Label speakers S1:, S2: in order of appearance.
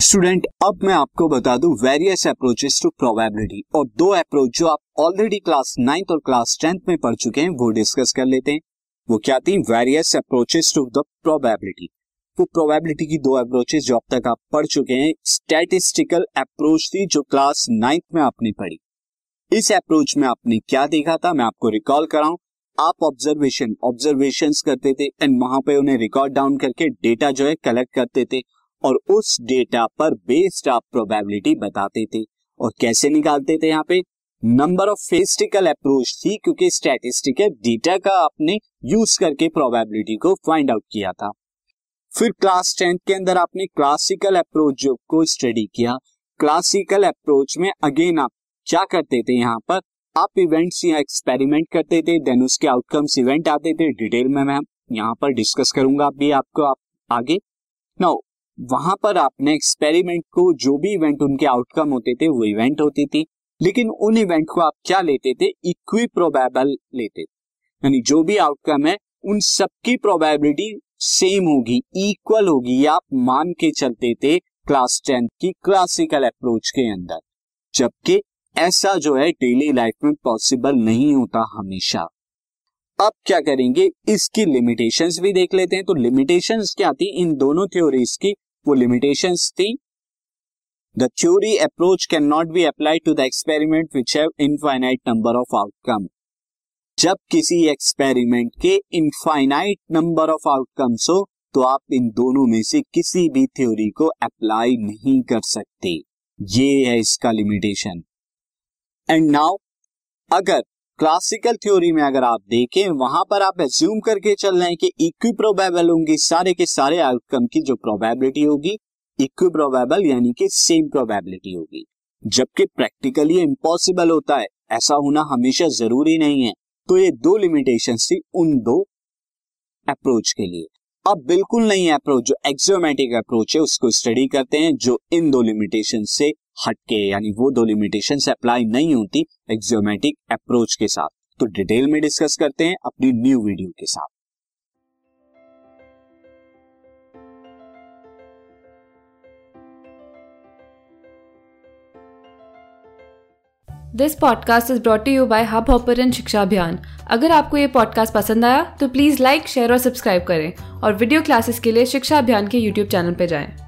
S1: Student अब मैं आपको बता दूँ वेरियस अप्रोचेस टू प्रोबेबिलिटी और दो अप्रोच जो आप ऑलरेडी क्लास नाइन्थ और क्लास टेंथ में पढ़ चुके हैं, वो डिस्कस कर लेते हैं। वो क्या थी? Various approaches to the probability वो प्रोबेबिलिटी की दो अप्रोचेस जो अब तक आप पढ़ चुके हैं स्टैटिस्टिकल अप्रोच थी जो क्लास नाइन्थ में आपने पढ़ी। इस अप्रोच में आपने क्या देखा था? मैं आपको रिकॉल कराऊं। आप ऑब्जर्वेशन ऑब्जर्वेशन करते थे एंड वहाँ पे उन्हें रिकॉर्ड डाउन करके डेटा जो है कलेक्ट करते थे। और उस डेटा पर बेस्ड आप प्रोबेबिलिटी बताते थे। और कैसे निकालते थे यहाँ पे? नंबर ऑफ़ फेस्टिकल अप्रोच थी, क्योंकि स्टैटिस्टिकल डेटा का आपने यूज़ करके प्रोबेबिलिटी को फाइंड आउट किया था। फिर क्लास टेंथ के अंदर आपने क्लासिकल अप्रोच को स्टडी किया। क्लासिकल अप्रोच में अगेन आप क्या करते थे यहाँ पर? आप इवेंट्स या एक्सपेरिमेंट करते थे देन उसके आउटकम्स इवेंट आते थे। डिटेल में मैं यहाँ पर डिस्कस करूँगा अभी आपको आप आगे। नाउ वहाँ पर आपने एक्सपेरिमेंट को, जो भी इवेंट उनके आउटकम होते थे, वो इवेंट होती थी। लेकिन उन इवेंट को आप क्या लेते थे? इक्वी प्रोबेबल लेते थे। यानी जो भी आउटकम है, उन सबकी प्रोबेबिलिटी सेम होगी इक्वल होगी। आप मान के चलते थे क्लास टेंथ की क्लासिकल अप्रोच के अंदर। जबकि ऐसा जो है डेली लाइफ में पॉसिबल नहीं होता हमेशा। अब क्या करेंगे? इसकी लिमिटेशंस भी देख लेते हैं। तो लिमिटेशंस क्या थी? इन दोनों थ्योरीज की वो लिमिटेशन थी। The theory approach cannot be apply to the experiment which have infinite number of outcome जब किसी एक्सपेरिमेंट के इनफाइनाइट नंबर ऑफ़ आउटकम्स हो तो आप इन दोनों में से किसी भी थ्योरी को अप्लाई नहीं कर सकते। ये है इसका लिमिटेशन एंड नाउ अगर क्लासिकल थ्योरी में अगर आप देखें, वहाँ पर आप एज्यूम करके चल रहे हैं कि इक्वी प्रोबेबल होंगी, सारे के सारे आउटकम की जो प्रोबेबिलिटी होगी इक्वी प्रोबेबल यानी कि सेम प्रोबेबिलिटी होगी। जबकि प्रैक्टिकली इम्पॉसिबल होता है, ऐसा होना हमेशा ज़रूरी नहीं है। तो ये दो लिमिटेशन थी उन दो अप्रोच के लिए। अब बिल्कुल नहीं अप्रोच जो एक्सोमेटिक अप्रोच है, उसको स्टडी करते हैं, जो इन दो लिमिटेशन से हटके, यानी वो दो लिमिटेशन अप्लाई नहीं होती एक्सियोमेटिक अप्रोच के साथ। तो डिटेल में डिस्कस करते हैं अपनी न्यू वीडियो के साथ।
S2: This podcast is brought you by Hubhopper Shiksha Abhiyan अगर आपको ये पॉडकास्ट पसंद आया तो प्लीज़ लाइक शेयर और सब्सक्राइब करें और वीडियो क्लासेस के लिए शिक्षा अभियान के यूट्यूब चैनल पर जाएँ।